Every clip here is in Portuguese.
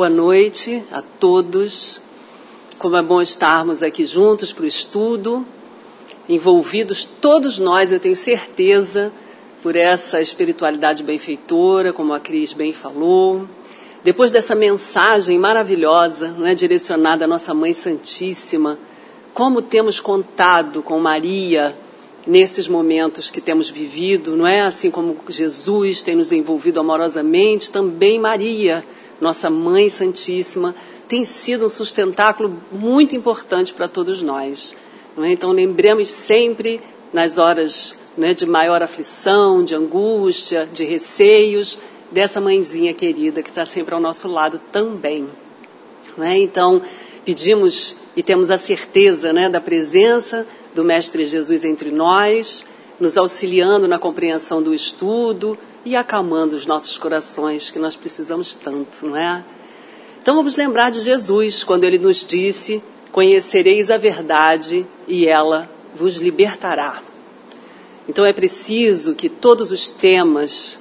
Boa noite a todos. Como é bom estarmos aqui juntos para o estudo, envolvidos todos nós, eu tenho certeza, por essa espiritualidade benfeitora, como a Cris bem falou. Depois dessa mensagem maravilhosa, né, direcionada à nossa Mãe Santíssima, como temos contado com Maria nesses momentos que temos vivido, não é? Assim como Jesus tem nos envolvido amorosamente, também Maria, nossa Mãe Santíssima, tem sido um sustentáculo muito importante para todos nós. É? Então lembremos sempre nas horas né, de maior aflição, de angústia, de receios, dessa mãezinha querida que está sempre ao nosso lado também. É? Então pedimos e temos a certeza né, da presença do Mestre Jesus entre nós, nos auxiliando na compreensão do estudo e acalmando os nossos corações, que nós precisamos tanto, não é? Então vamos lembrar de Jesus, quando ele nos disse: Conhecereis a verdade e ela vos libertará. Então é preciso que todos os temas,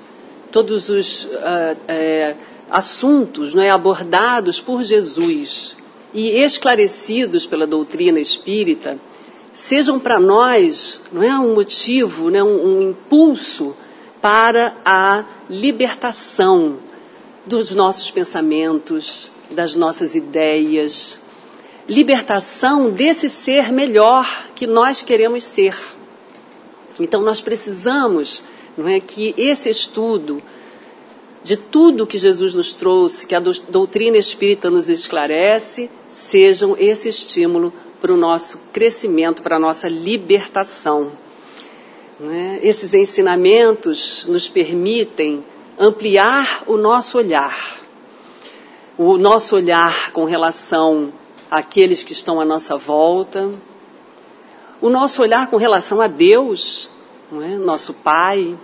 todos os uh, uh, assuntos não é, abordados por Jesus e esclarecidos pela doutrina espírita sejam para nós não é um motivo, né, um, um impulso para a libertação dos nossos pensamentos, das nossas ideias, libertação desse ser melhor que nós queremos ser. Então nós precisamos, não é, que esse estudo de tudo que Jesus nos trouxe, que a doutrina espírita nos esclarece, sejam esse estímulo para o nosso crescimento, para a nossa libertação. É? Esses ensinamentos nos permitem ampliar o nosso olhar, o nosso olhar com relação àqueles que estão à nossa volta, o nosso olhar com relação a Deus, é? nosso Pai,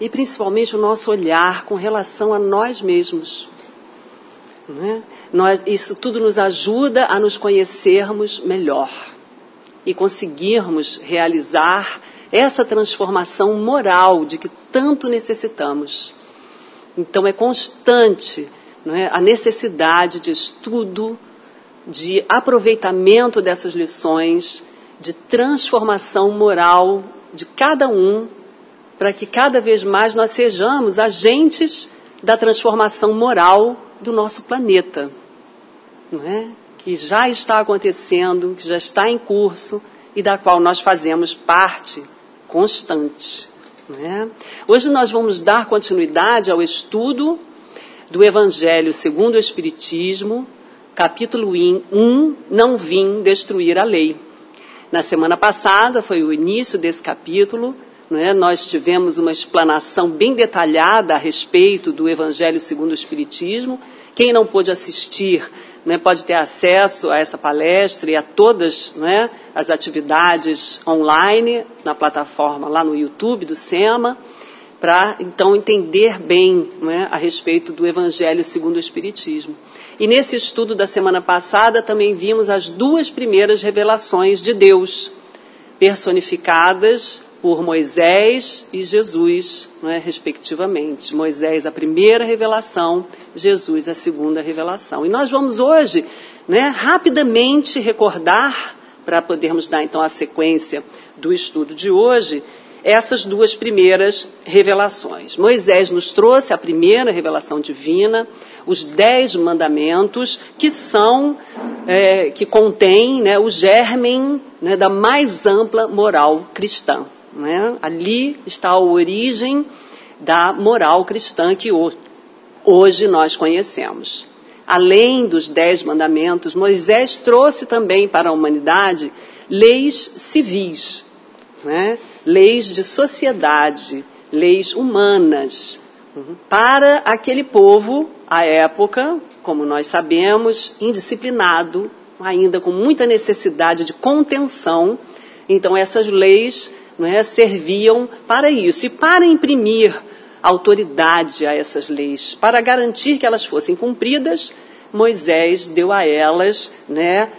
e principalmente o nosso olhar com relação a nós mesmos. É? Nós, isso tudo nos ajuda a nos conhecermos melhor e conseguirmos realizar essa transformação moral de que tanto necessitamos. Então é constante é, a necessidade de estudo, de aproveitamento dessas lições, de transformação moral de cada um, para que cada vez mais nós sejamos agentes da transformação moral do nosso planeta, não é? que já está acontecendo, que já está em curso e da qual nós fazemos parte constante. É? Hoje nós vamos dar continuidade ao estudo do Evangelho segundo o Espiritismo, capítulo 1, Não Vim Destruir a Lei. Na semana passada foi o início desse capítulo, é? nós tivemos uma explanação bem detalhada a respeito do Evangelho segundo o Espiritismo. Quem não pôde assistir né, pode ter acesso a essa palestra e a todas né, as atividades online na plataforma lá no YouTube do SEMA, para então entender bem né, a respeito do Evangelho segundo o Espiritismo. E nesse estudo da semana passada também vimos as duas primeiras revelações de Deus, personificadas por Moisés e Jesus, é, respectivamente. Moisés, a primeira revelação, Jesus, a segunda revelação. E nós vamos hoje, né, rapidamente recordar, para podermos dar então a sequência do estudo de hoje, essas duas primeiras revelações. Moisés nos trouxe a primeira revelação divina, os dez mandamentos, que são, é, que contêm né, o germen né, da mais ampla moral cristã. Né? Ali está a origem da moral cristã que hoje nós conhecemos. Além dos dez mandamentos, Moisés trouxe também para a humanidade leis civis, né? leis de sociedade, leis humanas, para aquele povo, à época, como nós sabemos, indisciplinado, ainda com muita necessidade de contenção. Então, essas leis é, serviam para isso e para imprimir autoridade a essas leis, para garantir que elas fossem cumpridas, Moisés deu a elas né,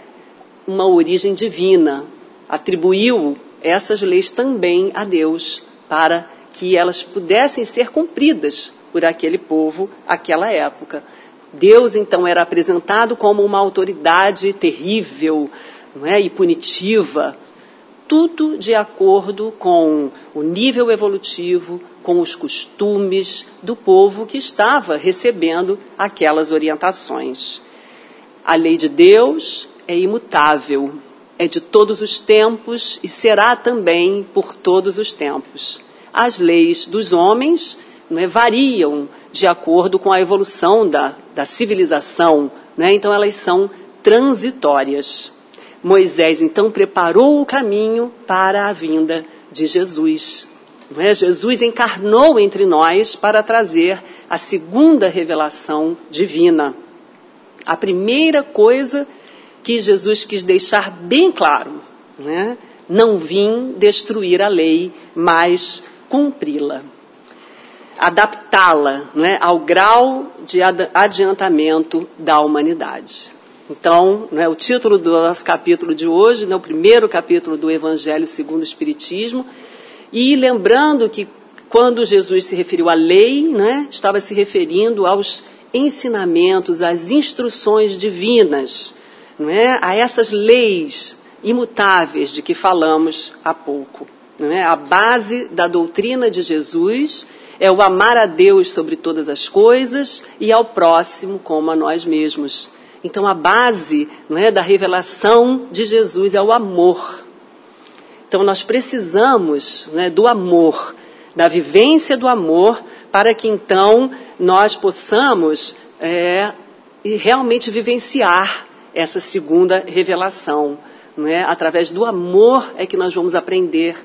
uma origem divina, atribuiu essas leis também a Deus, para que elas pudessem ser cumpridas por aquele povo, aquela época. Deus então era apresentado como uma autoridade terrível não é, e punitiva, tudo de acordo com o nível evolutivo, com os costumes do povo que estava recebendo aquelas orientações. A lei de Deus é imutável, é de todos os tempos e será também por todos os tempos. As leis dos homens é, variam de acordo com a evolução da, da civilização, né? então elas são transitórias. Moisés então preparou o caminho para a vinda de Jesus. É? Jesus encarnou entre nós para trazer a segunda revelação divina. A primeira coisa que Jesus quis deixar bem claro, né? não vim destruir a lei, mas cumpri-la adaptá-la né, ao grau de adiantamento da humanidade. Então, né, o título do nosso capítulo de hoje, né, o primeiro capítulo do Evangelho segundo o Espiritismo, e lembrando que quando Jesus se referiu à lei, né, estava se referindo aos ensinamentos, às instruções divinas, né, a essas leis imutáveis de que falamos há pouco. Né, a base da doutrina de Jesus é o amar a Deus sobre todas as coisas e ao próximo como a nós mesmos. Então a base é, da revelação de Jesus é o amor. Então nós precisamos né, do amor, da vivência do amor, para que então nós possamos é, realmente vivenciar essa segunda revelação. É? Através do amor é que nós vamos aprender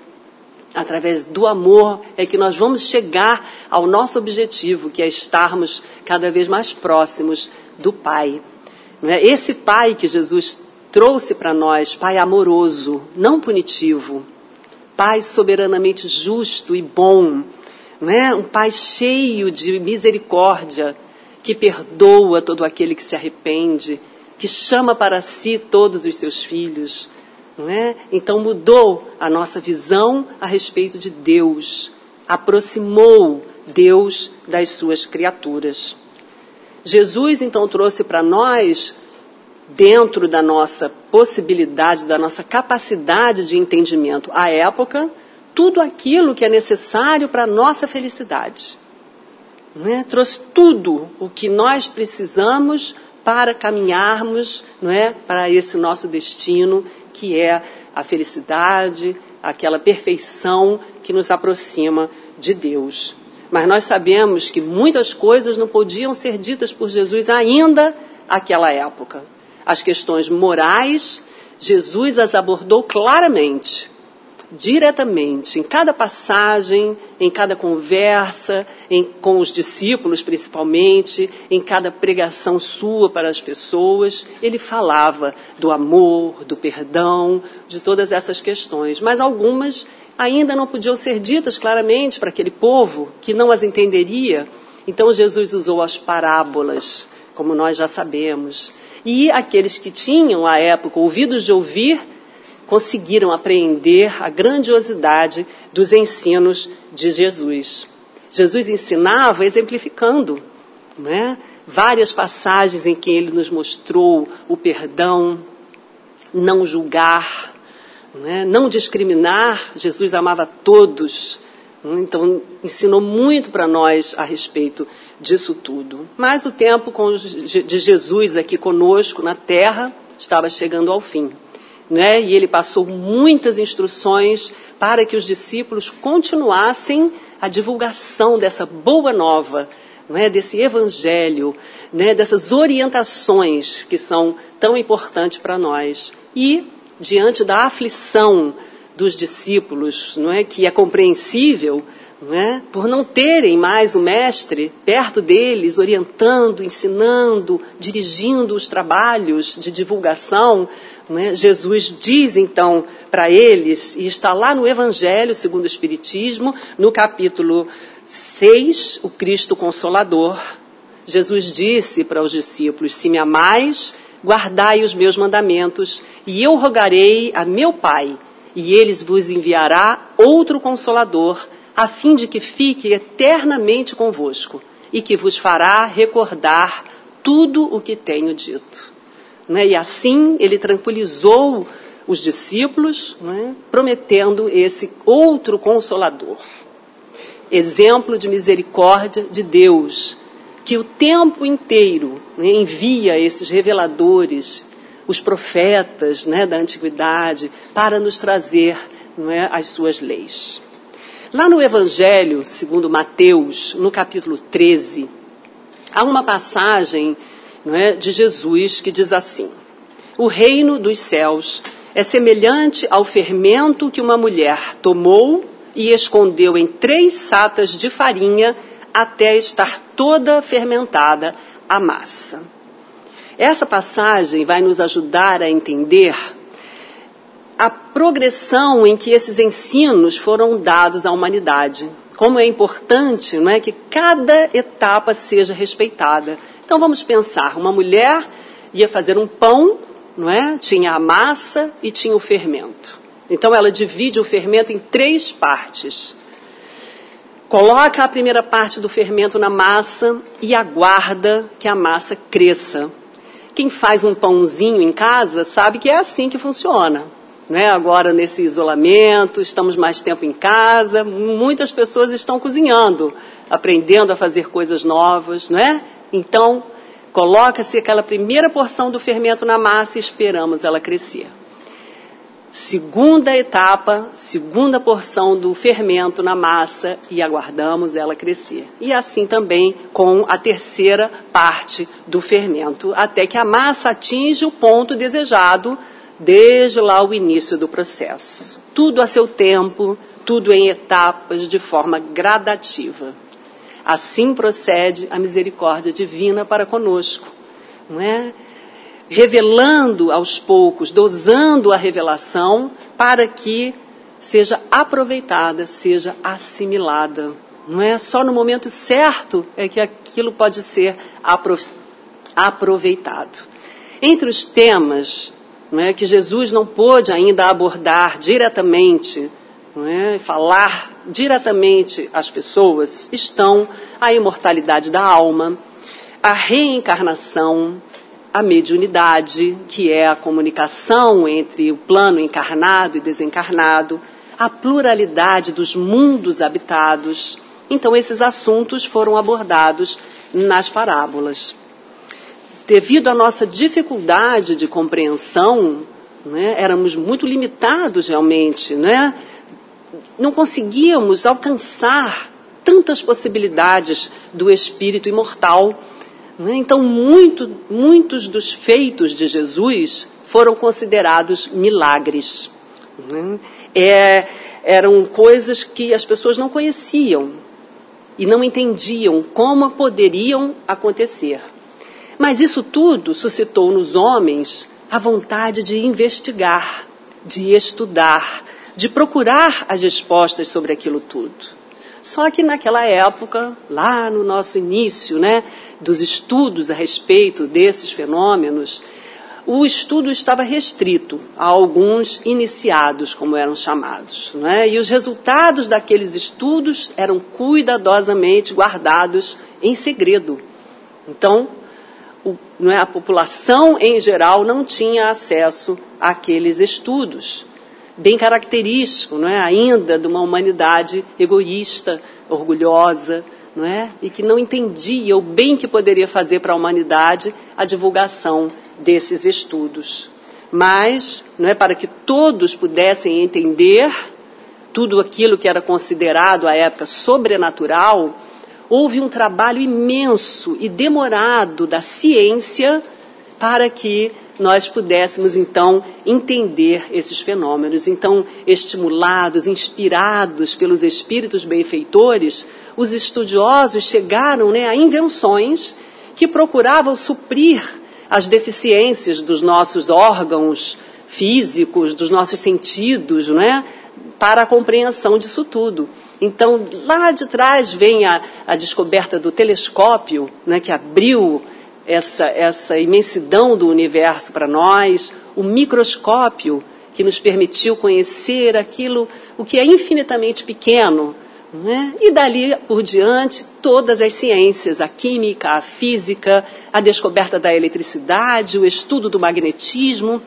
Através do amor é que nós vamos chegar ao nosso objetivo, que é estarmos cada vez mais próximos do Pai. É? Esse Pai que Jesus trouxe para nós, Pai amoroso, não punitivo, Pai soberanamente justo e bom, é? um Pai cheio de misericórdia, que perdoa todo aquele que se arrepende, que chama para si todos os seus filhos não é? Então mudou a nossa visão a respeito de Deus, aproximou Deus das suas criaturas. Jesus então trouxe para nós, dentro da nossa possibilidade, da nossa capacidade de entendimento à época, tudo aquilo que é necessário para a nossa felicidade. É? Trouxe tudo o que nós precisamos para caminharmos é, para esse nosso destino que é a felicidade, aquela perfeição que nos aproxima de Deus. Mas nós sabemos que muitas coisas não podiam ser ditas por Jesus ainda naquela época. As questões morais, Jesus as abordou claramente diretamente, em cada passagem, em cada conversa, em, com os discípulos principalmente, em cada pregação sua para as pessoas, ele falava do amor, do perdão, de todas essas questões. Mas algumas ainda não podiam ser ditas claramente para aquele povo que não as entenderia. Então Jesus usou as parábolas, como nós já sabemos. E aqueles que tinham, à época, ouvidos de ouvir, conseguiram apreender a grandiosidade dos ensinos de Jesus. Jesus ensinava exemplificando, né? várias passagens em que ele nos mostrou o perdão, não julgar, né? não discriminar. Jesus amava todos. Né? Então, ensinou muito para nós a respeito disso tudo. Mas o tempo de Jesus aqui conosco na terra estava chegando ao fim né? E ele passou muitas instruções para que os discípulos continuassem a divulgação dessa boa nova, é? desse evangelho, né? dessas orientações que são tão importantes para nós. E diante da aflição dos discípulos, não é que é compreensível, não é? por não terem mais o mestre perto deles, orientando, ensinando, dirigindo os trabalhos de divulgação, é? Jesus diz então para eles, e está lá no Evangelho segundo o Espiritismo, no capítulo 6, o Cristo Consolador. Jesus disse para os discípulos: Se me amais, guardai os meus mandamentos, e eu rogarei a meu Pai, e ele vos enviará outro consolador, a fim de que fique eternamente convosco, e que vos fará recordar tudo o que tenho dito. Né? E assim ele tranquilizou os discípulos, né? prometendo esse outro consolador. Exemplo de misericórdia de Deus, que o tempo inteiro né, envia esses reveladores, os profetas né, da antiguidade, para nos trazer é, as suas leis. Lá no Evangelho, segundo Mateus, no capítulo 13, há uma passagem é, de Jesus que diz assim: O reino dos céus é semelhante ao fermento que uma mulher tomou e escondeu em três satas de farinha até estar toda fermentada a massa. Essa passagem vai nos ajudar a entender a progressão em que esses ensinos foram dados à humanidade. Como é importante não é, que cada etapa seja respeitada. Então vamos pensar: uma mulher ia fazer um pão, não é? tinha a massa e tinha o fermento. Então ela divide o fermento em três partes. Coloca a primeira parte do fermento na massa e aguarda que a massa cresça. Quem faz um pãozinho em casa sabe que é assim que funciona. Né? Agora, nesse isolamento, estamos mais tempo em casa, muitas pessoas estão cozinhando, aprendendo a fazer coisas novas. Né? Então, coloca-se aquela primeira porção do fermento na massa e esperamos ela crescer segunda etapa, segunda porção do fermento na massa e aguardamos ela crescer. E assim também com a terceira parte do fermento, até que a massa atinja o ponto desejado desde lá o início do processo. Tudo a seu tempo, tudo em etapas de forma gradativa. Assim procede a misericórdia divina para conosco, não é? Revelando aos poucos, dosando a revelação para que seja aproveitada, seja assimilada. Não é só no momento certo é que aquilo pode ser aproveitado. Entre os temas não é, que Jesus não pôde ainda abordar diretamente, não é, falar diretamente às pessoas, estão a imortalidade da alma, a reencarnação, a mediunidade, que é a comunicação entre o plano encarnado e desencarnado, a pluralidade dos mundos habitados. Então, esses assuntos foram abordados nas parábolas. Devido à nossa dificuldade de compreensão, né, éramos muito limitados realmente, né? não conseguíamos alcançar tantas possibilidades do espírito imortal? Então, muito, muitos dos feitos de Jesus foram considerados milagres. Né? É, eram coisas que as pessoas não conheciam e não entendiam como poderiam acontecer. Mas isso tudo suscitou nos homens a vontade de investigar, de estudar, de procurar as respostas sobre aquilo tudo. Só que naquela época, lá no nosso início, né, dos estudos a respeito desses fenômenos, o estudo estava restrito a alguns iniciados, como eram chamados. Né? E os resultados daqueles estudos eram cuidadosamente guardados em segredo. Então, o, é, a população em geral não tinha acesso àqueles estudos. Bem característico, é, ainda de uma humanidade egoísta, orgulhosa, não é? E que não entendia o bem que poderia fazer para a humanidade a divulgação desses estudos. Mas, não é para que todos pudessem entender tudo aquilo que era considerado à época sobrenatural, houve um trabalho imenso e demorado da ciência para que nós pudéssemos então entender esses fenômenos. Então, estimulados, inspirados pelos espíritos benfeitores, os estudiosos chegaram né, a invenções que procuravam suprir as deficiências dos nossos órgãos físicos, dos nossos sentidos, né, para a compreensão disso tudo. Então, lá de trás vem a, a descoberta do telescópio, né, que abriu essa, essa imensidão do universo para nós, o microscópio que nos permitiu conhecer aquilo, o que é infinitamente pequeno, Né? E dali por diante, todas as ciências, a química, a física, a descoberta da eletricidade, o estudo do magnetismo,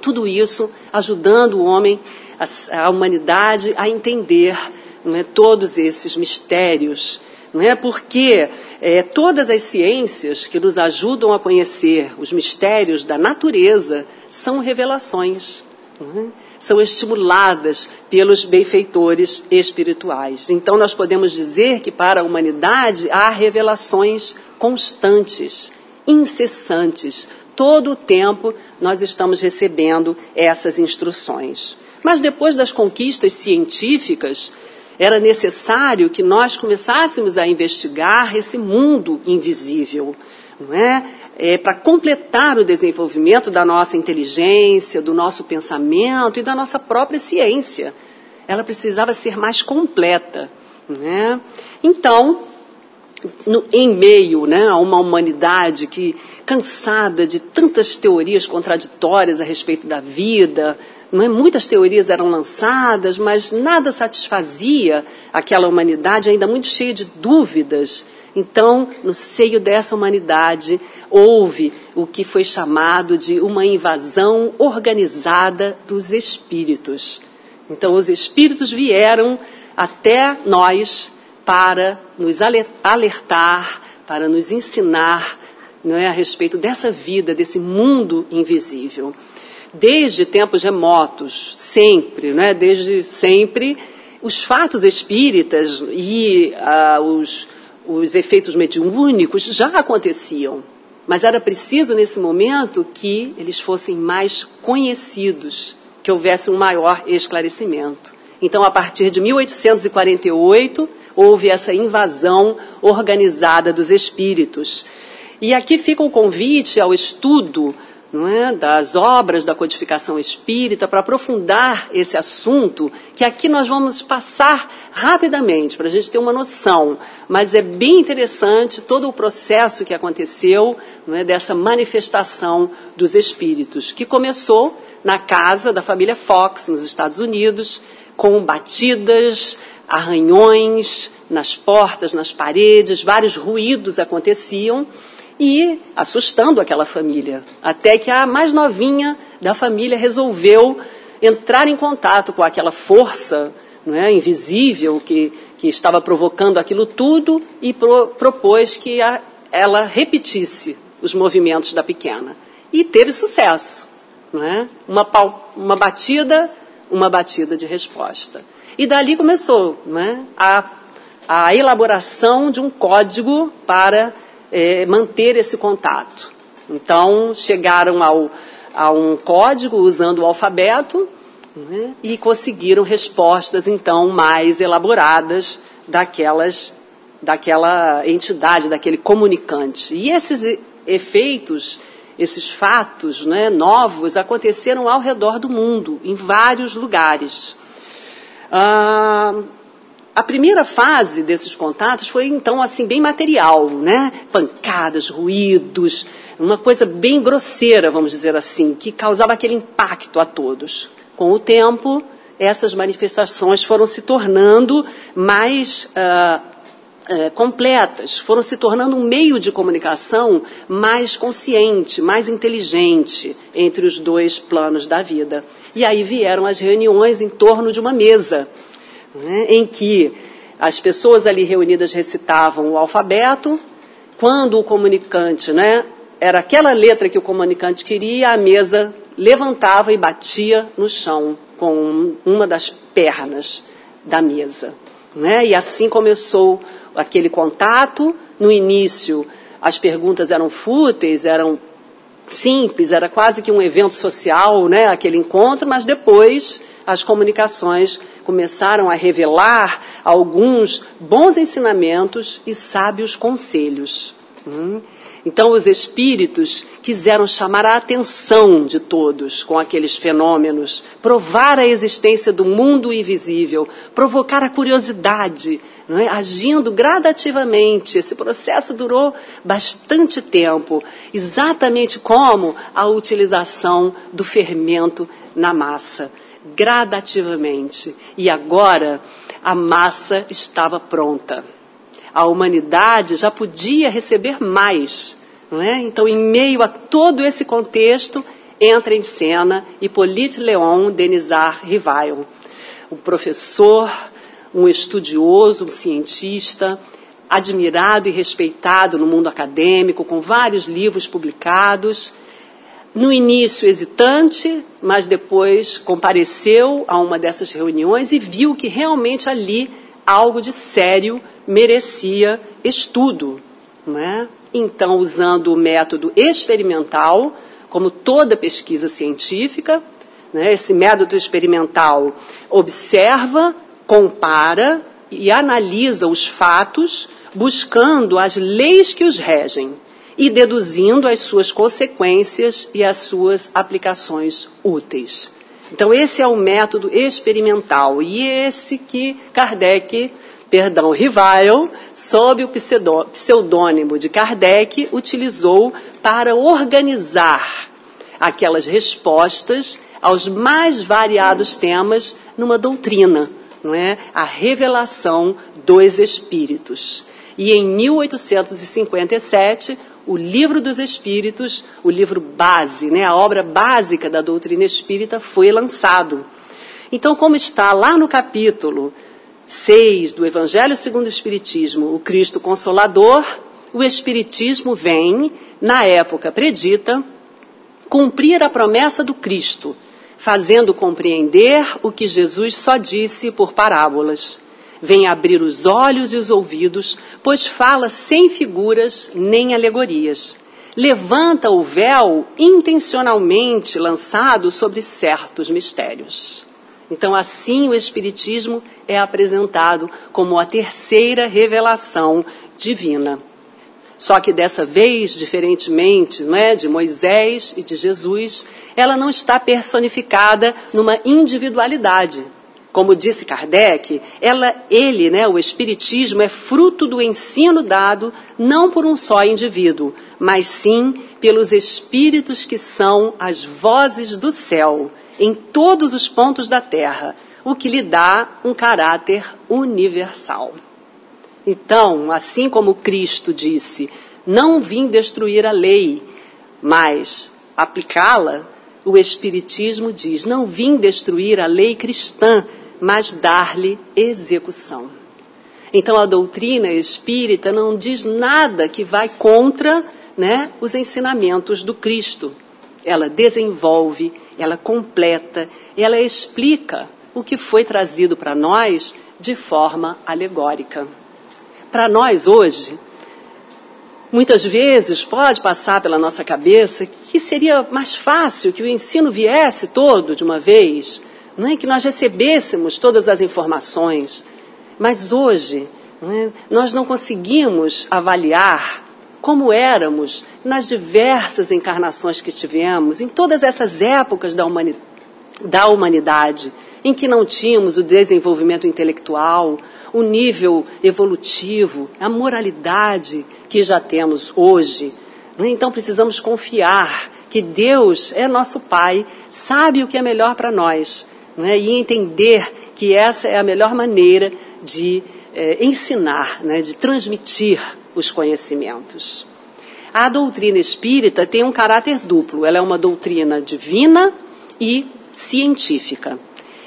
tudo isso ajudando o homem, a, a humanidade, a entender né, todos esses mistérios. Né? Porque é, todas as ciências que nos ajudam a conhecer os mistérios da natureza são revelações. Né? são estimuladas pelos benfeitores espirituais. Então, nós podemos dizer que para a humanidade há revelações constantes, incessantes. Todo o tempo nós estamos recebendo essas instruções. Mas depois das conquistas científicas, era necessário que nós começássemos a investigar esse mundo invisível, não é? é, para completar o desenvolvimento da nossa inteligência, do nosso pensamento e da nossa própria ciência. Ela precisava ser mais completa. Né? Então, no, em meio né, a uma humanidade que cansada de tantas teorias contraditórias a respeito da vida, é? muitas teorias eram lançadas, mas nada satisfazia aquela humanidade ainda muito cheia de dúvidas então, no seio dessa humanidade, houve o que foi chamado de uma invasão organizada dos espíritos. Então, os espíritos vieram até nós para nos alertar, para nos ensinar não é, a respeito dessa vida, desse mundo invisível. Desde tempos remotos, sempre, não é, desde sempre, os fatos espíritas e uh, os os efeitos mediúnicos já aconteciam, mas era preciso nesse momento que eles fossem mais conhecidos, que houvesse um maior esclarecimento. Então, a partir de 1848, houve essa invasão organizada dos espíritos. E aqui fica o convite ao estudo é, das obras da codificação espírita para aprofundar esse assunto, que aqui nós vamos passar rapidamente para a gente ter uma noção, mas é bem interessante todo o processo que aconteceu é, dessa manifestação dos espíritos, que começou na casa da família Fox, nos Estados Unidos, com batidas, arranhões nas portas, nas paredes, vários ruídos aconteciam e assustando aquela família. Até que a mais novinha da família resolveu entrar em contato com aquela força é, invisível que, que estava provocando aquilo tudo e pro, propôs que a, ela repetisse os movimentos da pequena. E teve sucesso. É? uma, uma batida, uma batida de resposta. E dali começou é, a, a elaboração de um código para é, manter esse contato. Então, chegaram ao, a um código usando o alfabeto né, e conseguiram respostas, então, mais elaboradas daquelas, daquela entidade, daquele comunicante. E esses efeitos, esses fatos né, novos aconteceram ao redor do mundo, em vários lugares. Ah, a primeira fase desses contatos foi então assim bem material, né? Pancadas, ruídos, uma coisa bem grosseira, vamos dizer assim, que causava aquele impacto a todos. Com o tempo, essas manifestações foram se tornando mais uh, completas, foram se tornando um meio de comunicação mais consciente, mais inteligente entre os dois planos da vida. E aí vieram as reuniões em torno de uma mesa né, em que as pessoas ali reunidas recitavam o alfabeto, quando o comunicante, né, era aquela letra que o comunicante queria, a mesa levantava e batia no chão com uma das pernas da mesa. Né? E assim começou aquele contato. No início, as perguntas eram fúteis, eram simples, era quase que um evento social, né, aquele encontro, mas depois as comunicações começaram a revelar alguns bons ensinamentos e sábios conselhos. Hum? Então, os espíritos quiseram chamar a atenção de todos com aqueles fenômenos, provar a existência do mundo invisível, provocar a curiosidade, é? agindo gradativamente. Esse processo durou bastante tempo, exatamente como a utilização do fermento na massa gradativamente. E agora, a massa estava pronta. A humanidade já podia receber mais. Não é? Então, em meio a todo esse contexto, entra em cena Hippolyte Léon Denisard Rivail, um professor, um estudioso, um cientista, admirado e respeitado no mundo acadêmico, com vários livros publicados. No início hesitante, mas depois compareceu a uma dessas reuniões e viu que realmente ali algo de sério merecia estudo. É? Então, usando o método experimental, como toda pesquisa científica, né, esse método experimental observa, compara e analisa os fatos, buscando as leis que os regem e deduzindo as suas consequências e as suas aplicações úteis. Então, esse é o método experimental e esse que Kardec perdão, Rivail, sob o pseudônimo de Kardec, utilizou para organizar aquelas respostas aos mais variados temas numa doutrina, não é? A revelação dos espíritos. E em 1857, o Livro dos Espíritos, o livro base, né, a obra básica da doutrina espírita, foi lançado. Então, como está lá no capítulo 6 do Evangelho segundo o Espiritismo, o Cristo Consolador, o Espiritismo vem, na época predita, cumprir a promessa do Cristo, fazendo compreender o que Jesus só disse por parábolas. Vem abrir os olhos e os ouvidos, pois fala sem figuras nem alegorias. Levanta o véu intencionalmente lançado sobre certos mistérios. Então, assim, o Espiritismo é apresentado como a terceira revelação divina. Só que dessa vez, diferentemente não é, de Moisés e de Jesus, ela não está personificada numa individualidade. Como disse Kardec, ela, ele, né, o Espiritismo, é fruto do ensino dado não por um só indivíduo, mas sim pelos espíritos que são as vozes do céu em todos os pontos da Terra, o que lhe dá um caráter universal. Então, assim como Cristo disse, não vim destruir a lei, mas aplicá-la, o Espiritismo diz, não vim destruir a lei cristã, mas dar-lhe execução. Então, a doutrina espírita não diz nada que vai contra né, os ensinamentos do Cristo. Ela desenvolve ela completa, ela explica o que foi trazido para nós de forma alegórica. Para nós hoje, muitas vezes pode passar pela nossa cabeça que seria mais fácil que o ensino viesse todo de uma vez, não é? que nós recebêssemos todas as informações. Mas hoje, não é? nós não conseguimos avaliar como éramos nas diversas encarnações que tivemos, em todas essas épocas da, humani da humanidade, em que não tínhamos o desenvolvimento intelectual, o nível evolutivo, a moralidade que já temos hoje. É? Então precisamos confiar que Deus é nosso Pai, sabe o que é melhor para nós, é? e entender que essa é a melhor maneira de é, ensinar, né? de transmitir os conhecimentos. A doutrina espírita tem um caráter duplo. Ela é uma doutrina divina e científica.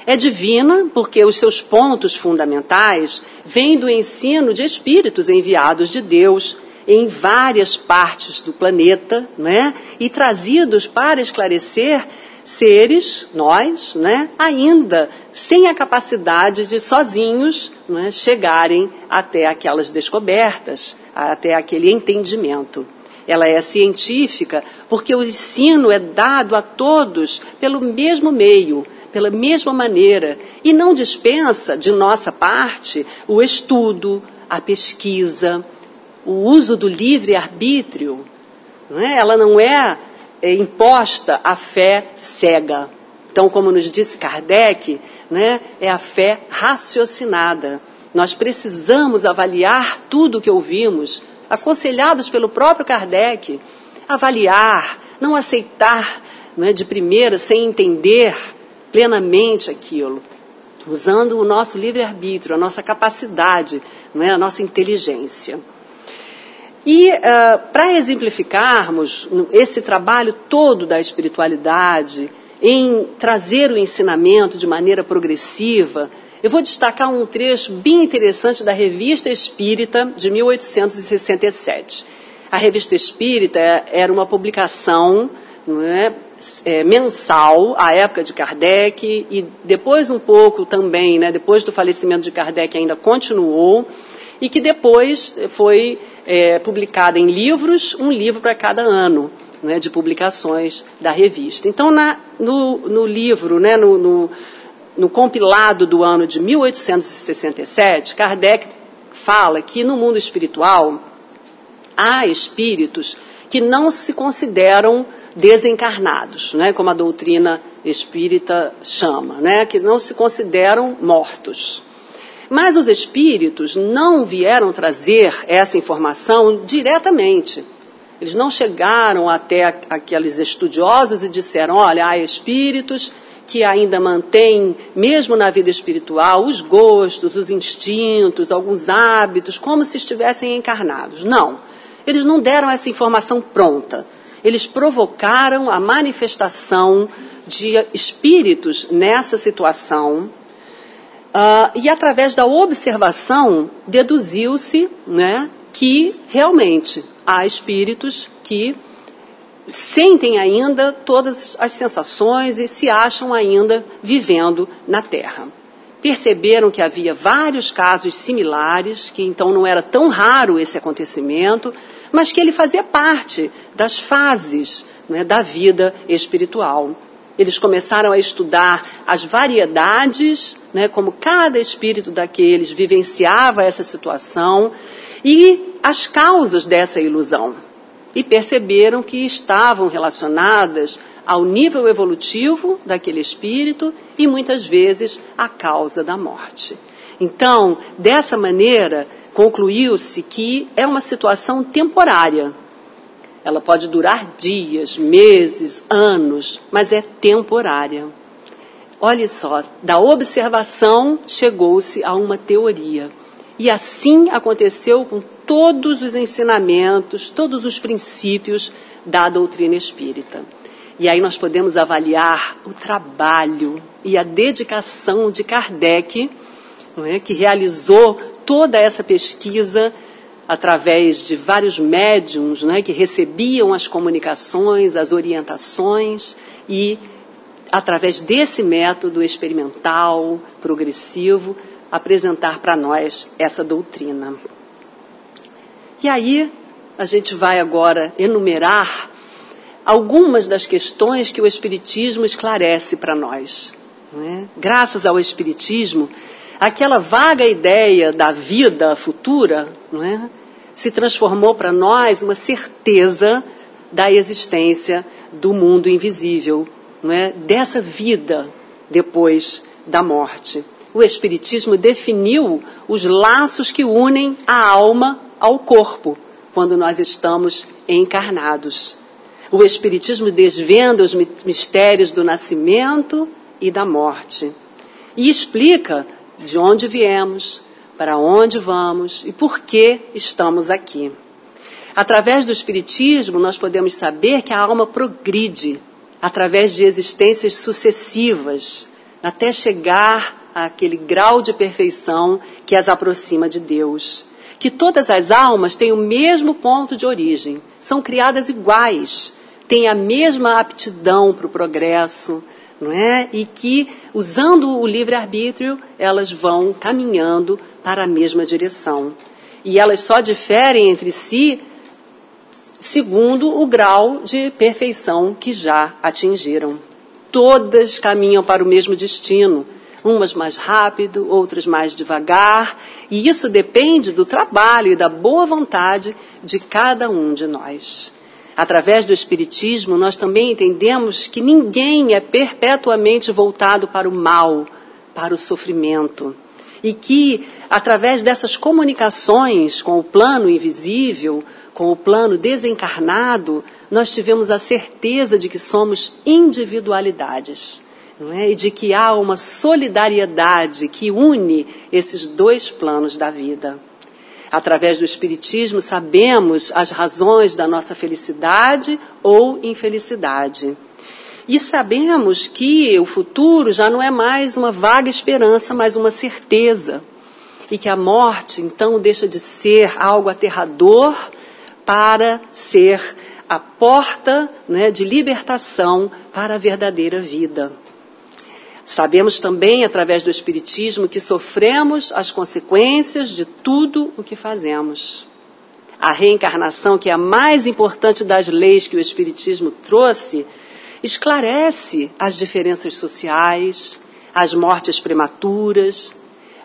É divina porque os seus pontos fundamentais vêm do ensino de espíritos enviados de Deus em várias partes do planeta, né? E trazidos para esclarecer seres, nós, né, ainda sem a capacidade de sozinhos né, chegarem até aquelas descobertas, até aquele entendimento. Ela é científica porque o ensino é dado a todos pelo mesmo meio, pela mesma maneira, e não dispensa, de nossa parte, o estudo, a pesquisa, o uso do livre-arbítrio. Não é? Ela não é imposta a fé cega. Então, como nos disse Kardec, né, é a fé raciocinada. Nós precisamos avaliar tudo o que ouvimos, aconselhados pelo próprio Kardec, avaliar, não aceitar né, de primeira, sem entender plenamente aquilo. usando o nosso livre-arbítrio, a nossa capacidade, não é? a nossa inteligência. E uh, para exemplificarmos esse trabalho todo da espiritualidade, em trazer o ensinamento de maneira progressiva, eu vou destacar um trecho bem interessante da Revista Espírita de 1867. A Revista Espírita era uma publicação é, é, mensal, à época de Kardec, e depois um pouco também, né, depois do falecimento de Kardec ainda continuou, e que depois foi é, publicada em livros, um livro para cada ano. Né, de publicações da revista. Então, na, no, no, livro, né, no, no, no compilado do ano de 1867, Kardec fala que no mundo espiritual há espíritos que não se consideram desencarnados, né, como a doutrina espírita chama, né, que não se consideram mortos. Mas os espíritos não vieram trazer essa informação diretamente. Eles não chegaram até aqueles estudiosos e disseram: olha, há espíritos que ainda mantêm, mesmo na vida espiritual, os gostos, os instintos, alguns hábitos, como se estivessem encarnados. Não. Eles não deram essa informação pronta eles provocaram a manifestação de espíritos nessa situação. Uh, e através da observação, deduziu-se né, que realmente há espíritos que sentem ainda todas as sensações e se acham ainda vivendo na Terra. Perceberam que havia vários casos similares, que então não era tão raro esse acontecimento, mas que ele fazia parte das fases né, da vida espiritual. Eles começaram a estudar as variedades, né, como cada espírito daqueles vivenciava essa situação e as causas dessa ilusão. E perceberam que estavam relacionadas ao nível evolutivo daquele espírito e muitas vezes à causa da morte. Então, dessa maneira, concluiu-se que é uma situação temporária. Ela pode durar dias, meses, anos, mas é temporária. Olhe só, da observação chegou-se a uma teoria. E assim aconteceu com todos os ensinamentos, todos os princípios da doutrina espírita. E aí nós podemos avaliar o trabalho e a dedicação de Kardec, é, que realizou toda essa pesquisa através de vários médiums né, que recebiam as comunicações, as orientações e, através desse método experimental, progressivo, apresentar para nós essa doutrina. E aí, a gente vai agora enumerar algumas das questões que o Espiritismo esclarece para nós. É? Graças ao Espiritismo, aquela vaga ideia da vida futura, não é? Se transformou para nós uma certeza da existência do mundo invisível, não é? dessa vida depois da morte. O Espiritismo definiu os laços que unem a alma ao corpo quando nós estamos encarnados. O Espiritismo desvenda os mistérios do nascimento e da morte e explica de onde viemos, para onde vamos e por que estamos aqui. Através do Espiritismo, nós podemos saber que a alma progride através de existências sucessivas, até chegar àquele grau de perfeição que as aproxima de Deus. Que todas as almas têm o mesmo ponto de origem, são criadas iguais, têm a mesma aptidão para o progresso, não é? E que, usando o livre-arbítrio, elas vão caminhando para a mesma direção. E elas só diferem entre si segundo o grau de perfeição que já atingiram. Todas caminham para o mesmo destino, umas mais rápido, outras mais devagar, e isso depende do trabalho e da boa vontade de cada um de nós. Através do Espiritismo, nós também entendemos que ninguém é perpetuamente voltado para o mal, para o sofrimento. E que, através dessas comunicações com o plano invisível, com o plano desencarnado, nós tivemos a certeza de que somos individualidades. é? e de que há uma solidariedade que une esses dois planos da vida. Através do Espiritismo, sabemos as razões da nossa felicidade ou infelicidade. E sabemos que o futuro já não é mais uma vaga esperança, mas uma certeza. E que a morte, então, deixa de ser algo aterrador para ser a porta né, de libertação para a verdadeira vida. Sabemos também, através do Espiritismo, que sofremos as consequências de tudo o que fazemos. A reencarnação, que é a mais importante das leis que o Espiritismo trouxe, esclarece as diferenças sociais, as mortes prematuras,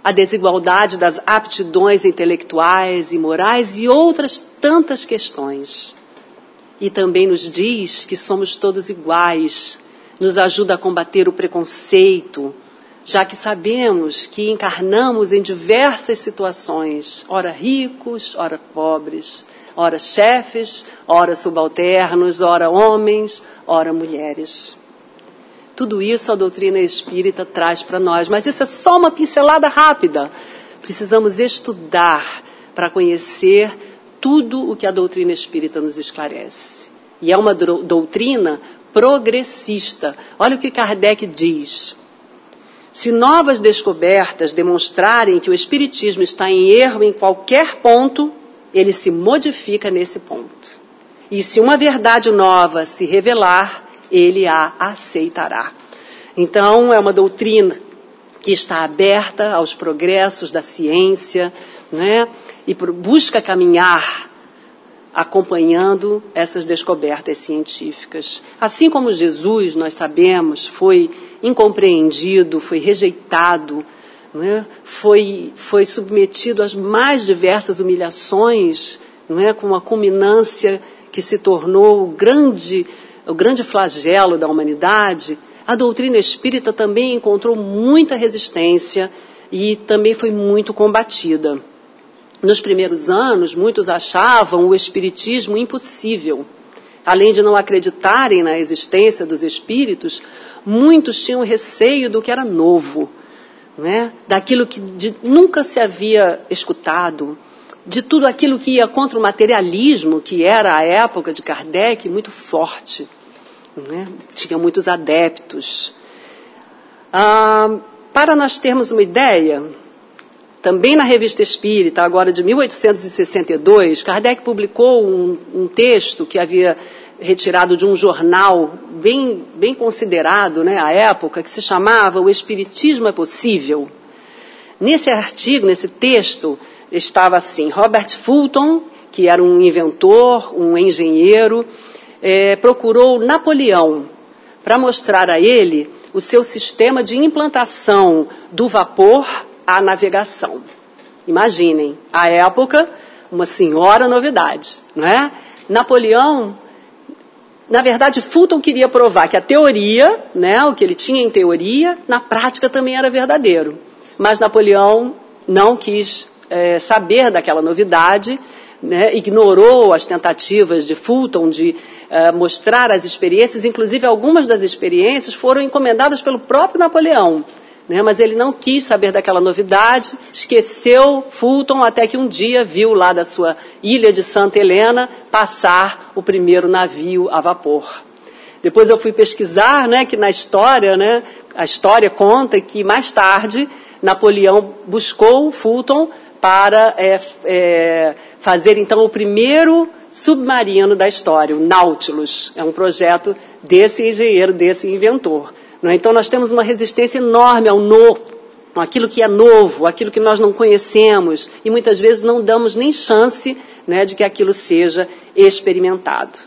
a desigualdade das aptidões intelectuais e morais e outras tantas questões. E também nos diz que somos todos iguais nos ajuda a combater o preconceito, já que sabemos que encarnamos em diversas situações, ora ricos, ora pobres, ora chefes, ora subalternos, ora homens, ora mulheres. Tudo isso a doutrina espírita traz para nós, mas isso é só uma pincelada rápida. Precisamos estudar para conhecer tudo o que a doutrina espírita nos esclarece. E é uma doutrina progressista. Olha o que Kardec diz. Se novas descobertas demonstrarem que o Espiritismo está em erro em qualquer ponto, ele se modifica nesse ponto. E se uma verdade nova se revelar, ele a aceitará. Então, é uma doutrina que está aberta aos progressos da ciência, né? E busca caminhar acompanhando essas descobertas científicas. Assim como Jesus, nós sabemos, foi incompreendido, foi rejeitado, é? foi, foi submetido às mais diversas humilhações, não é? com uma culminância que se tornou o grande, o grande flagelo da humanidade, a doutrina espírita também encontrou muita resistência e também foi muito combatida. Nos primeiros anos, muitos achavam o espiritismo impossível. Além de não acreditarem na existência dos espíritos, muitos tinham receio do que era novo, né? daquilo que de, nunca se havia escutado, de tudo aquilo que ia contra o materialismo, que era a época de Kardec muito forte. Né? Tinha muitos adeptos. Ah, para nós termos uma ideia, também na Revista Espírita, agora de 1862, Kardec publicou um, um texto que havia retirado de um jornal bem, bem considerado né, à época, que se chamava O Espiritismo é Possível. Nesse artigo, nesse texto, estava assim: Robert Fulton, que era um inventor, um engenheiro, é, procurou Napoleão para mostrar a ele o seu sistema de implantação do vapor a navegação. Imaginem, a época, uma senhora novidade, não é? Napoleão, na verdade, Fulton queria provar que a teoria, né, o que ele tinha em teoria, na prática também era verdadeiro. Mas Napoleão não quis é, saber daquela novidade, né, ignorou as tentativas de Fulton de é, mostrar as experiências, inclusive algumas das experiências foram encomendadas pelo próprio Napoleão. Né? Mas ele não quis saber daquela novidade, esqueceu Fulton até que um dia viu lá da sua ilha de Santa Helena passar o primeiro navio a vapor. Depois eu fui pesquisar, né, que na história, né, a história conta que mais tarde Napoleão buscou Fulton para é, é, fazer então o primeiro submarino da história, o Nautilus. É um projeto desse engenheiro, desse inventor. É? Então nós temos uma resistência enorme ao novo, aquilo que é novo, aquilo que nós não conhecemos, e muitas vezes não damos nem chance né, de que aquilo seja experimentado.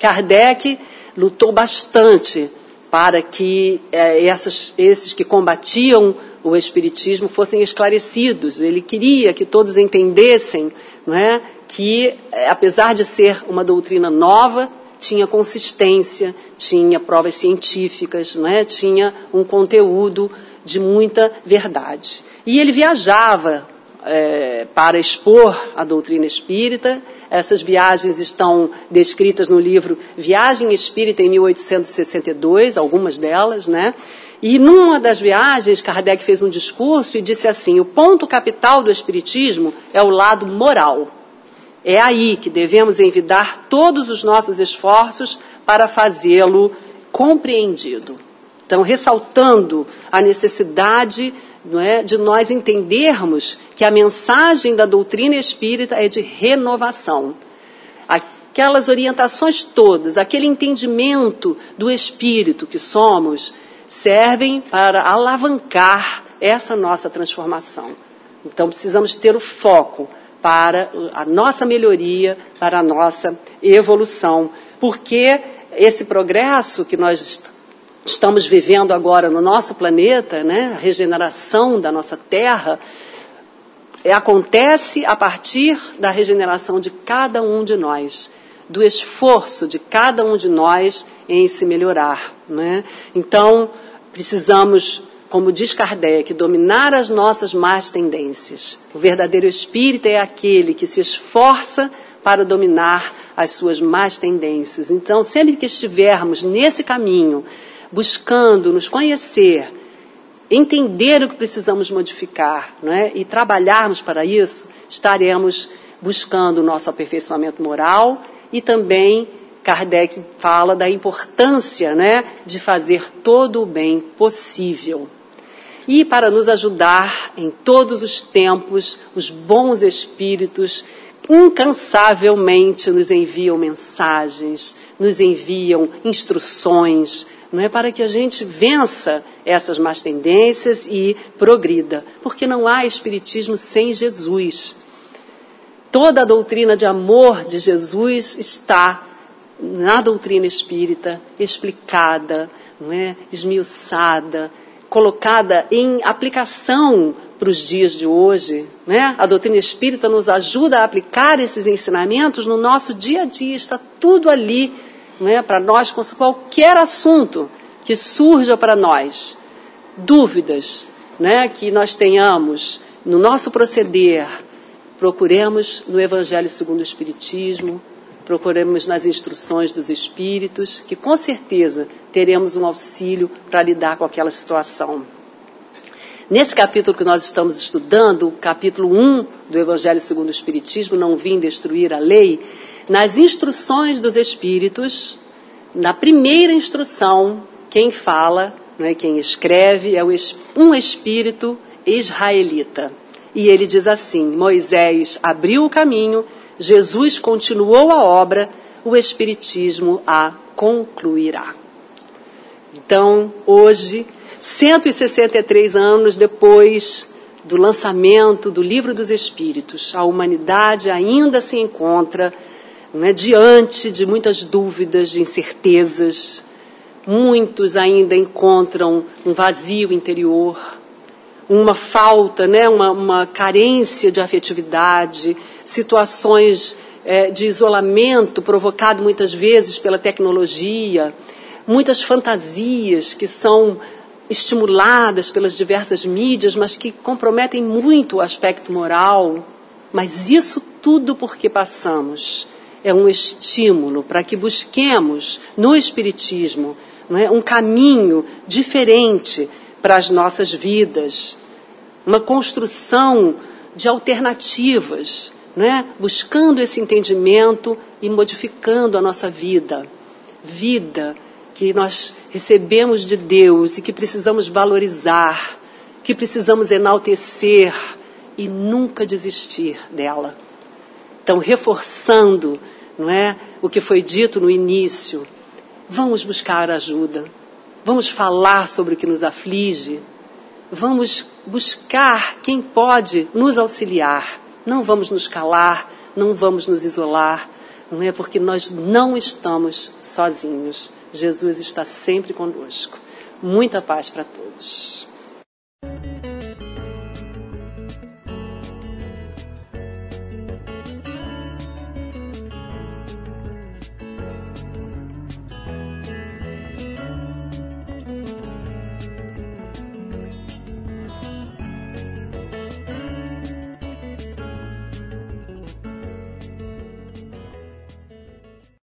Kardec lutou bastante para que é, essas, esses que combatiam o Espiritismo fossem esclarecidos. Ele queria que todos entendessem é, que, é, apesar de ser uma doutrina nova, tinha consistência, tinha provas científicas, não é? tinha um conteúdo de muita verdade. E ele viajava é, para expor a doutrina espírita, Essas viagens estão descritas no livro Viagem Espírita em 1862, algumas delas, né? E numa das viagens, Kardec fez um discurso e disse assim: o ponto capital do Espiritismo é o lado moral. É aí que devemos envidar todos os nossos esforços para fazê-lo compreendido. Então, ressaltando a necessidade é, de nós entendermos que a mensagem da doutrina espírita é de renovação. Aquelas orientações todas, aquele entendimento do espírito que somos, servem para alavancar essa nossa transformação. Então, precisamos ter o foco para a nossa melhoria, para a nossa evolução, porque esse progresso que nós estamos vivendo agora no nosso planeta, né, a regeneração da nossa Terra, é, acontece a partir da regeneração de cada um de nós, do esforço de cada um de nós em se melhorar. Né? Então, precisamos, como diz Kardec, dominar as nossas más tendências. O verdadeiro espírita é aquele que se esforça para dominar as suas más tendências. Então, sempre que estivermos nesse caminho, buscando nos conhecer, entender o que precisamos modificar não é? e trabalharmos para isso, estaremos buscando o nosso aperfeiçoamento moral e também Kardec fala da importância né, de fazer todo o bem possível. E para nos ajudar em todos os tempos, os bons espíritos incansavelmente nos enviam mensagens, nos enviam instruções, não é para que a gente vença essas más tendências e progrida, porque não há espiritismo sem Jesus. Toda a doutrina de amor de Jesus está na doutrina espírita, explicada, não é? esmiuçada, colocada em aplicação para os dias de hoje. Né? A doutrina espírita nos ajuda a aplicar esses ensinamentos no nosso dia a dia, está tudo ali né, para nós com qualquer assunto que surja para nós, dúvidas né, que nós tenhamos no nosso proceder, procuremos no Evangelho segundo o Espiritismo, procuremos nas instruções dos Espíritos, que com certeza teremos um auxílio para lidar com aquela situação. Nesse capítulo que nós estamos estudando, capítulo 1 do Evangelho segundo o Espiritismo, Não Vim Destruir a Lei, nas instruções dos Espíritos, na primeira instrução, quem fala, né, quem escreve, é um espírito israelita. E ele diz assim: Moisés abriu o caminho, Jesus continuou a obra, o Espiritismo a concluirá. Então, hoje, 163 anos depois do lançamento do Livro dos Espíritos, a humanidade ainda se encontra né, diante de muitas dúvidas, de incertezas. Muitos ainda encontram um vazio interior, uma falta, né, uma, uma carência de afetividade, situações é, de isolamento provocado muitas vezes pela tecnologia, muitas fantasias que são estimuladas pelas diversas mídias, mas que comprometem muito o aspecto moral. Mas isso tudo porque passamos é um estímulo para que busquemos no Espiritismo é, um caminho diferente para as nossas vidas, uma construção de alternativas, é, buscando esse entendimento e modificando a nossa vida. Vida que nós recebemos de Deus e que precisamos valorizar, que precisamos enaltecer e nunca desistir dela. Então, reforçando não é? O que foi dito no início. Vamos buscar ajuda. Vamos falar sobre o que nos aflige. Vamos buscar quem pode nos auxiliar. Não vamos nos calar, não vamos nos isolar, não é? Porque nós não estamos sozinhos. Jesus está sempre conosco. Muita paz para todos.